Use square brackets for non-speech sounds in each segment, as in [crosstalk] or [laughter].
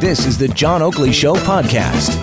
This is the John Oakley Show podcast.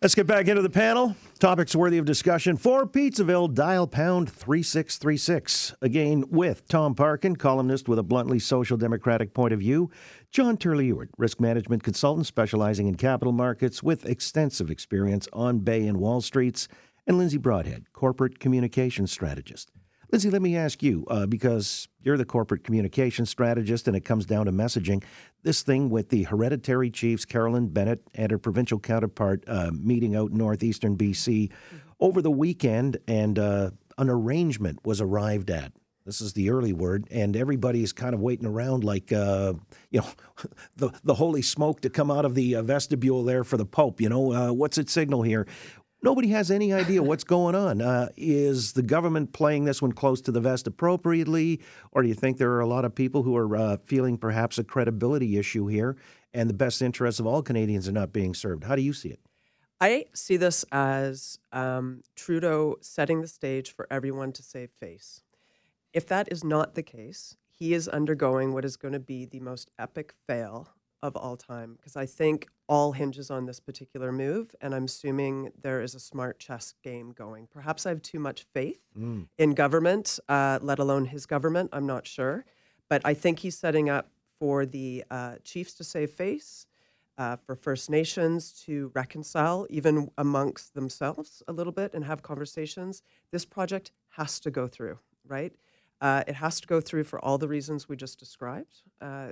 Let's get back into the panel. Topics worthy of discussion for Pizzaville. Dial pound 3636. Again, with Tom Parkin, columnist with a bluntly social democratic point of view. John Turley Ewart, risk management consultant specializing in capital markets with extensive experience on Bay and Wall Streets. And Lindsay Broadhead, corporate communications strategist. Lindsay, let me ask you, uh, because you're the corporate communication strategist and it comes down to messaging, this thing with the hereditary chiefs, Carolyn Bennett and her provincial counterpart, uh, meeting out in northeastern BC over the weekend, and uh, an arrangement was arrived at. This is the early word, and everybody is kind of waiting around like, uh, you know, [laughs] the, the holy smoke to come out of the uh, vestibule there for the Pope. You know, uh, what's its signal here? Nobody has any idea what's going on. Uh, is the government playing this one close to the vest appropriately, or do you think there are a lot of people who are uh, feeling perhaps a credibility issue here, and the best interests of all Canadians are not being served? How do you see it? I see this as um, Trudeau setting the stage for everyone to save face. If that is not the case, he is undergoing what is going to be the most epic fail of all time because I think all hinges on this particular move, and I'm assuming there is a smart chess game going. Perhaps I have too much faith Mm. in government, uh, let alone his government. I'm not sure, but I think he's setting up for the uh, chiefs to save face. Uh, for First Nations to reconcile, even amongst themselves, a little bit and have conversations. This project has to go through, right? Uh, it has to go through for all the reasons we just described. Uh,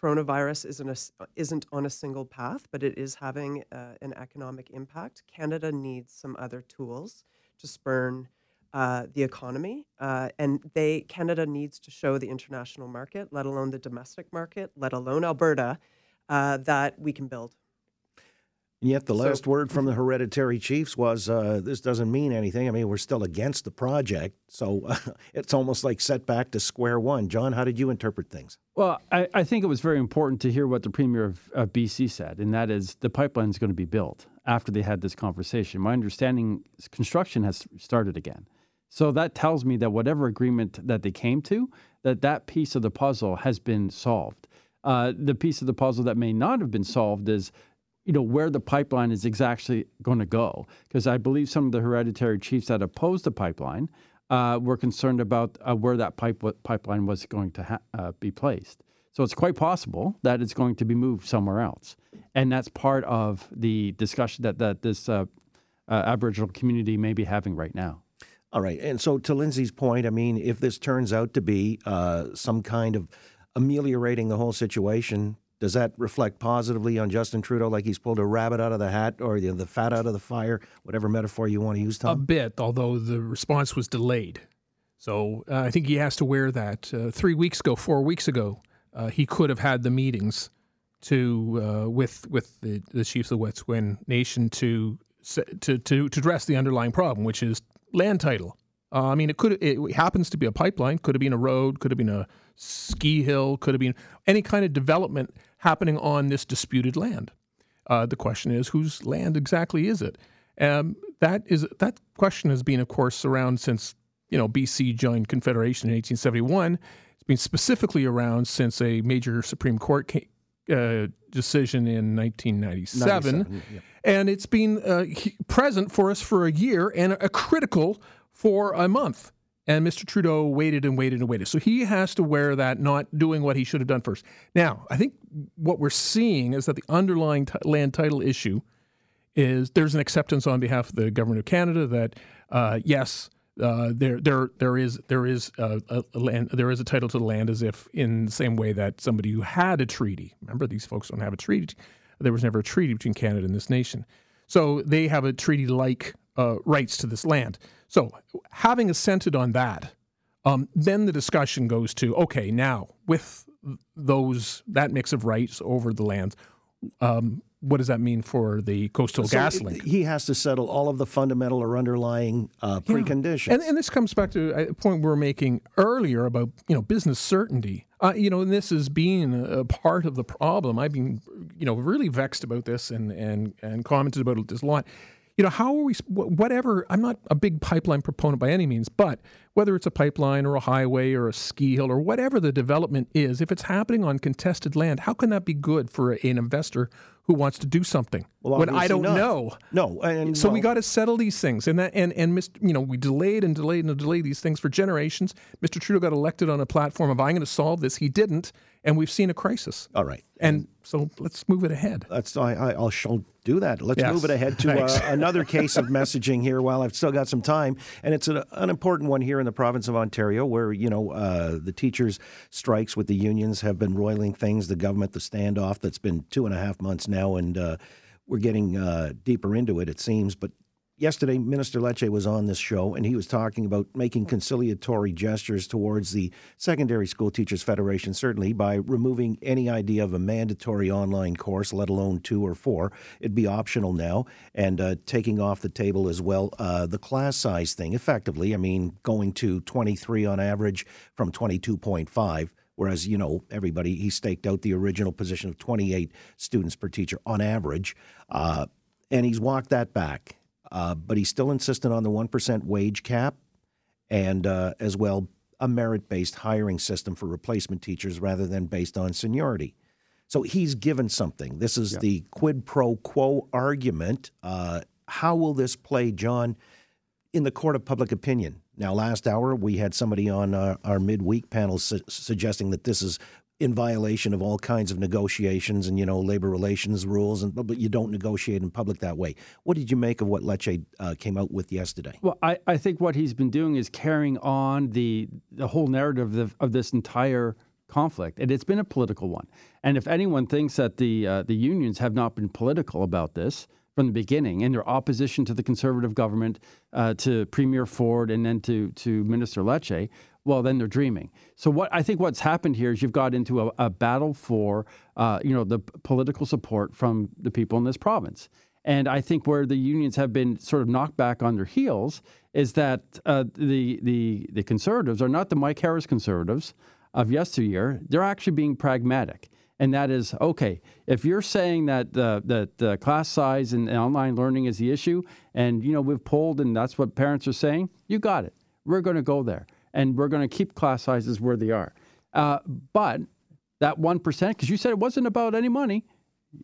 coronavirus isn't a isn't on a single path, but it is having uh, an economic impact. Canada needs some other tools to spurn uh, the economy, uh, and they Canada needs to show the international market, let alone the domestic market, let alone Alberta, uh, that we can build. And yet, the So- last word from the hereditary chiefs was uh, this doesn't mean anything. I mean, we're still against the project. So uh, [laughs] it's almost like set back to square one. John, how did you interpret things? Well, I, I think it was very important to hear what the Premier of, of BC said, and that is the pipeline is going to be built after they had this conversation. My understanding is construction has started again. So that tells me that whatever agreement that they came to, that that piece of the puzzle has been solved. Uh, the piece of the puzzle that may not have been solved is, you know, where the pipeline is exactly going to go. Because I believe some of the hereditary chiefs that opposed the pipeline uh, were concerned about uh, where that pipe pipeline was going to ha- uh, be placed. So it's quite possible that it's going to be moved somewhere else, and that's part of the discussion that that this uh, uh, Aboriginal community may be having right now. All right. And so, to Lindsay's point, I mean, if this turns out to be uh, some kind of ameliorating the whole situation, does that reflect positively on Justin Trudeau, like he's pulled a rabbit out of the hat or the, the fat out of the fire, whatever metaphor you want to use, a bit, although the response was delayed. So uh, I think he has to wear that. Uh, three weeks ago, four weeks ago, uh, he could have had the meetings to uh, with with the, the chiefs of the Wet'suwet'en Nation to to to to address the underlying problem, which is land title. Uh, I mean, it could it happens to be a pipeline, could have been a road, could have been a ski hill, could have been any kind of development happening on this disputed land. Uh, the question is, whose land exactly is it? Um, that is that question has been, of course, around since you know BC joined Confederation in 1871. It's been specifically around since a major Supreme Court uh, decision in 1997, yeah. and it's been uh, present for us for a year and a critical for a month. And Mr. Trudeau waited and waited and waited. So he has to wear that, not doing what he should have done first. Now, I think what we're seeing is that the underlying t- land title issue is there's an acceptance on behalf of the government of Canada that uh, yes, uh, there there there is there is a, a, land there is a title to the land as if in the same way that somebody who had a treaty. Remember, these folks don't have a treaty. There was never a treaty between Canada and this nation, so they have a treaty-like uh, rights to this land. So, having assented on that, um, then the discussion goes to okay, now with those that mix of rights over the lands, um, what does that mean for the coastal So gas it- link? He has to settle all of the fundamental or underlying uh, Yeah. preconditions. And, and this comes back to a point we were making earlier about you know business certainty. Uh, you know, and this is being a part of the problem. I've been you know really vexed about this and and and commented about this a lot. You know, how are we? Whatever. I'm not a big pipeline proponent by any means, but whether it's a pipeline or a highway or a ski hill or whatever the development is, if it's happening on contested land, how can that be good for an investor who wants to do something Well, when I don't not. know? no, and So we got to settle these things, and that and and Mr. you know we delayed and delayed and delayed these things for generations. Mr. Trudeau got elected on a platform of I'm going to solve this. He didn't, and we've seen a crisis. All right. And so let's move it ahead. That's I, I I'll shall do that. Let's Yes. move it ahead to uh, [laughs] another case of messaging here. While I've still got some time, and it's an, an important one here in the province of Ontario, where you know uh, the teachers' strikes with the unions have been roiling things. The government, the standoff that's been two and a half months now, and uh, we're getting uh, deeper into it. It seems, but. Yesterday, Minister Lecce was on this show, and he was talking about making conciliatory gestures towards the Secondary School Teachers Federation, certainly by removing any idea of a mandatory online course, let alone two or four. It'd be optional now, and uh, taking off the table as well uh, the class size thing. Effectively, I mean, going to 23 on average from 22.5. Whereas, you know, everybody, he staked out the original position of 28 students per teacher on average. Uh, and he's walked that back. Uh, but he's still insistent on the 1% wage cap and uh, as well a merit based hiring system for replacement teachers rather than based on seniority. So he's given something. This is the quid pro quo argument. Uh, how will this play, John, in the court of public opinion? Now, last hour we had somebody on uh, our midweek panel su- suggesting that this is in violation of all kinds of negotiations and you know labor relations rules, and but you don't negotiate in public that way. What did you make of what Lecce uh, came out with yesterday? Well, I, I think what he's been doing is carrying on the the whole narrative of, of this entire conflict, and it's been a political one. And if anyone thinks that the uh, the unions have not been political about this from the beginning, in their opposition to the conservative government, uh, to Premier Ford, and then to to Minister Lecce, well, then they're dreaming. So what I think what's happened here is you've got into a, a battle for uh, you know the political support from the people in this province. And I think where the unions have been sort of knocked back on their heels is that uh, the the the conservatives are not the Mike Harris conservatives of yesteryear. They're actually being pragmatic, and that is okay. If you're saying that the that the class size and, online learning is the issue, and you know we've polled and that's what parents are saying, you got it. We're going to go there, and we're going to keep class sizes where they are. Uh, but that one percent, because you said it wasn't about any money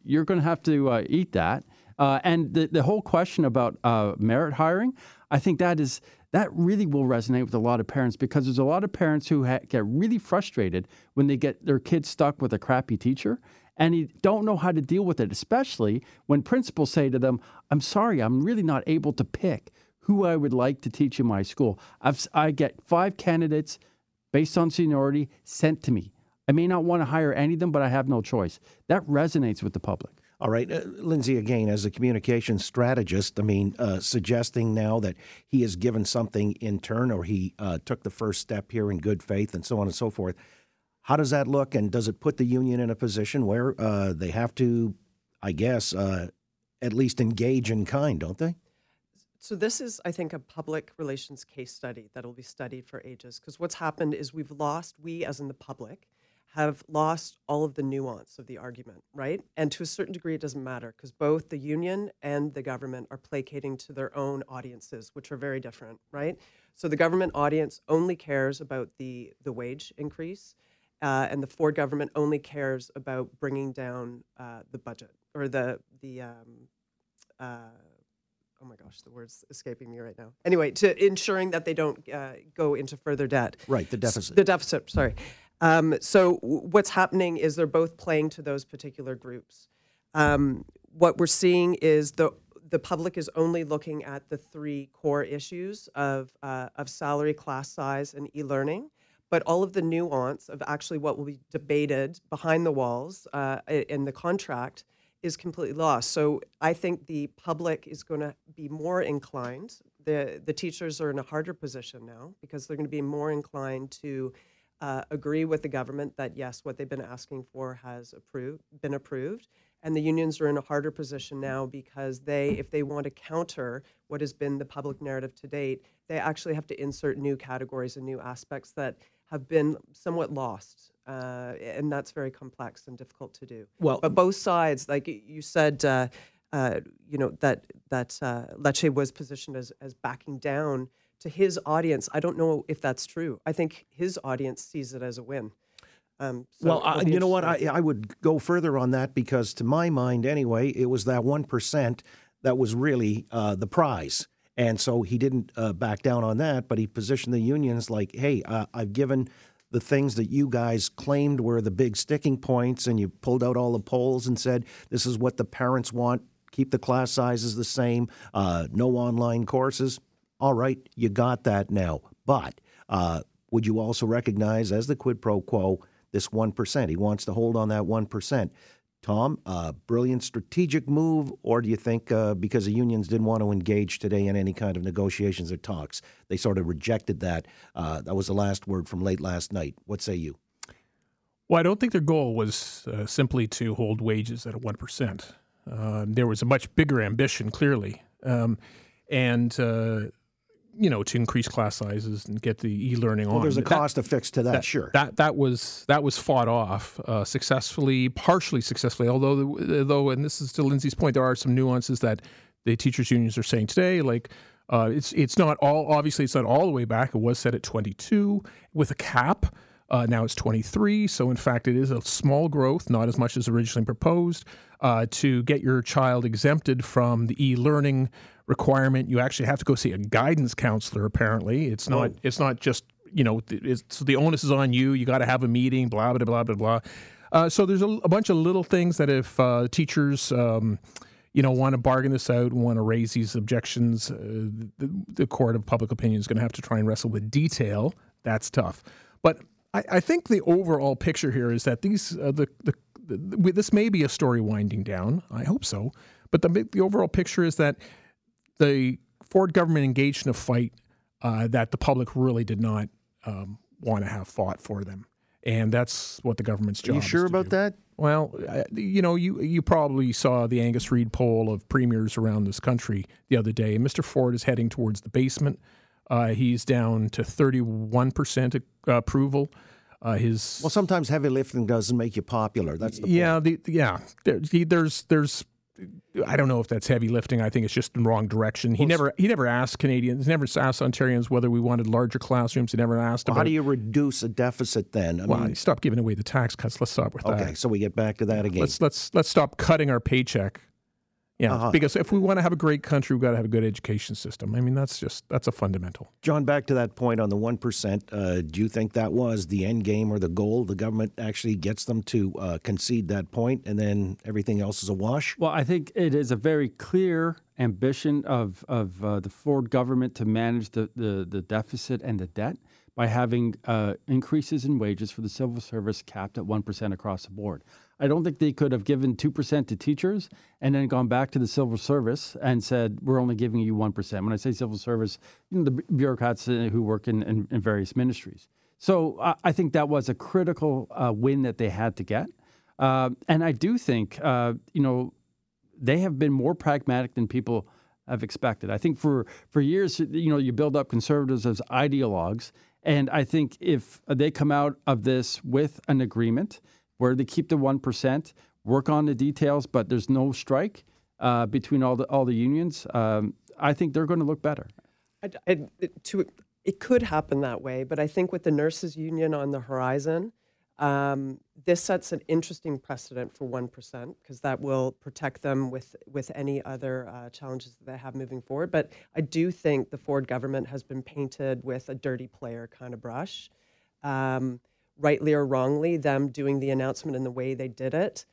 you're going to have to uh, eat that. Uh, and the, the whole question about uh, merit hiring, I think that is that really will resonate with a lot of parents because there's a lot of parents who ha- get really frustrated when they get their kids stuck with a crappy teacher and you don't know how to deal with it, especially when principals say to them, "I'm sorry, I'm really not able to pick who I would like to teach in my school. I've, I get five candidates based on seniority sent to me." I may not want to hire any of them, but I have no choice. That resonates with the public. All right, uh, Lindsay, again, as a communication strategist, I mean, uh, suggesting now that he has given something in turn or he uh, took the first step here in good faith and so on and so forth. How does that look? And does it put the union in a position where uh, they have to, I guess, uh, at least engage in kind, don't they? So this is, I think, a public relations case study that will be studied for ages. Because what's happened is we've lost, we as in the public, have lost all of the nuance of the argument, right? And to a certain degree, it doesn't matter because both the union and the government are placating to their own audiences, which are very different, right? So the government audience only cares about the the wage increase, uh, and the Ford government only cares about bringing down uh, the budget or the the um, uh, oh my gosh, the word's escaping me right now. Anyway, to ensuring that they don't uh, go into further debt. Right, the deficit. The deficit, sorry. Um, so what's happening is they're both playing to those particular groups. Um, what we're seeing is the the public is only looking at the three core issues of uh, of salary, class size, and e-learning. But all of the nuance of actually what will be debated behind the walls uh, in the contract is completely lost. So I think the public is going to be more inclined. the The teachers are in a harder position now because they're going to be more inclined to uh, agree with the government that yes, what they've been asking for has approved, been approved, And the unions are in a harder position now because they, if they want to counter what has been the public narrative to date, they actually have to insert new categories and new aspects that have been somewhat lost. Uh, and that's very complex and difficult to do. Well- but both sides, like you said, uh, uh, you know that that uh, Lecce was positioned as as backing down to his audience. I don't know if that's true. I think his audience sees it as a win. Um, so well, I, you know what? I, I would go further on that because, to my mind, anyway, it was that one percent that was really uh, the prize, and so he didn't uh, back down on that. But he positioned the unions like, "Hey, uh, I've given." The things that you guys claimed were the big sticking points, and you pulled out all the polls and said, This is what the parents want. Keep the class sizes the same, uh, no online courses. All right, you got that now. But uh, would you also recognize, as the quid pro quo, this 1%? He wants to hold on that 1%. Tom, uh, brilliant strategic move, or do you think uh, because the unions didn't want to engage today in any kind of negotiations or talks, they sort of rejected that? Uh, that was the last word from late last night. What say you? Well, I don't think their goal was uh, simply to hold wages at a 1%. Um, there was a much bigger ambition, clearly. Um, and, uh, you know, to increase class sizes and get the e-learning Well, on. there's a That- cost affixed to that, sure. That that was that was fought off uh, successfully, partially successfully. Although though, and this is to Lindsay's point, there are some nuances that the teachers unions are saying today. Like uh, it's it's not all obviously it's not all the way back. It was set at 22 with a cap. Uh, now it's 23. So in fact, it is a small growth, not as much as originally proposed. Uh, to get your child exempted from the e-learning requirement, you actually have to go see a guidance counselor. Apparently, it's not it's not just you know, it's, so the onus is on you. You got to have a meeting, blah, blah, blah, blah, blah. Uh, so there's a, a bunch of little things that if uh, teachers, um, you know, want to bargain this out and want to raise these objections, uh, the, the court of public opinion is going to have to try and wrestle with detail. That's tough. But I, I think the overall picture here is that these, uh, the, the, the, this may be a story winding down. I hope so. But the, the overall picture is that the Ford government engaged in a fight uh, that the public really did not um, want to have fought for them, and that's what the government's job. Are you sure about do. that? Well, you know, you you probably saw the Angus Reid poll of premiers around this country the other day. Mr. Ford is heading towards the basement. Uh, he's down to 31 percent approval. Uh, his Well, sometimes heavy lifting doesn't make you popular. That's the yeah, the, yeah. There, he, there's there's I don't know if that's heavy lifting. I think it's just in the wrong direction. He never he never asked Canadians, he never asked Ontarians whether we wanted larger classrooms. He never asked Well, about. how do you reduce a deficit then? I well, mean, stop giving away the tax cuts. Let's stop with okay, that. so we get back to that again. Let's let's let's stop cutting our paycheck. Yeah, Uh-huh. because if we want to have a great country, we've got to have a good education system. I mean, that's just that's a fundamental. John, back to that point on the 1%. Uh, do you think that was the end game or the goal? The government actually gets them to uh, concede that point and then everything else is a wash? Well, I think it is a very clear ambition of, of uh, the Ford government to manage the, the, the deficit and the debt by having uh, increases in wages for the civil service capped at 1% across the board. I don't think they could have given 2% to teachers and then gone back to the civil service and said, we're only giving you 1%. When I say civil service, you know, the bureaucrats uh, who work in, in, in various ministries. So I I think that was a critical uh, win that they had to get. Uh, and I do think, uh, you know, they have been more pragmatic than people have expected. I think for for years, you know, you build up conservatives as ideologues, and I think if they come out of this with an agreement where they keep the one percent, work on the details, but there's no strike uh, between all the all the unions, um, I think they're going to look better. I, I, it, to, it could happen that way, but I think with the nurses union on the horizon, um, this sets an interesting precedent for one percent because that will protect them with with any other uh, challenges that they have moving forward. But I do think the Ford government has been painted with a dirty player kind of brush, um, rightly or wrongly. Them doing the announcement in the way they did it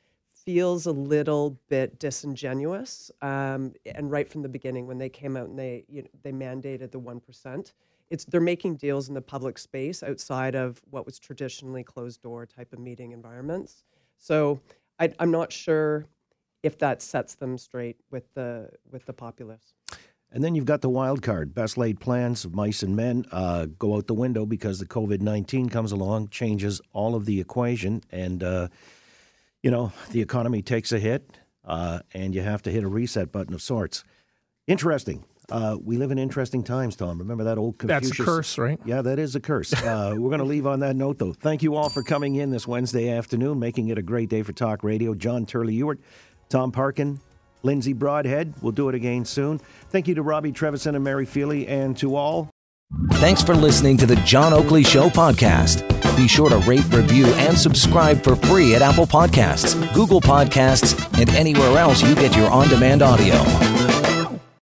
feels a little bit disingenuous. Um, and right from the beginning, when they came out and they you know, they mandated the one percent, it's they're making deals in the public space outside of what was traditionally closed door type of meeting environments. So I, I'm not sure if that sets them straight with the with the populace. And then you've got the wild card. Best laid plans of mice and men uh, go out the window because the COVID 19 comes along, changes all of the equation. And, uh, you know, the economy takes a hit. uh, and you have to hit a reset button of sorts. Interesting. Uh, we live in interesting times, Tom. Remember that old Confucius? That's a curse, right? Yeah, that is a curse. Uh, we're going to leave on that note, though. Thank you all for coming in this Wednesday afternoon, making it a great day for talk radio. John Turley Ewart, Tom Parkin, Lindsay Broadhead. We'll do it again soon. Thank you to Robbie Trevison and Mary Feely, and to all. Thanks for listening to the John Oakley Show podcast. Be sure to rate, review, and subscribe for free at Apple Podcasts, Google Podcasts, and anywhere else you get your on demand audio.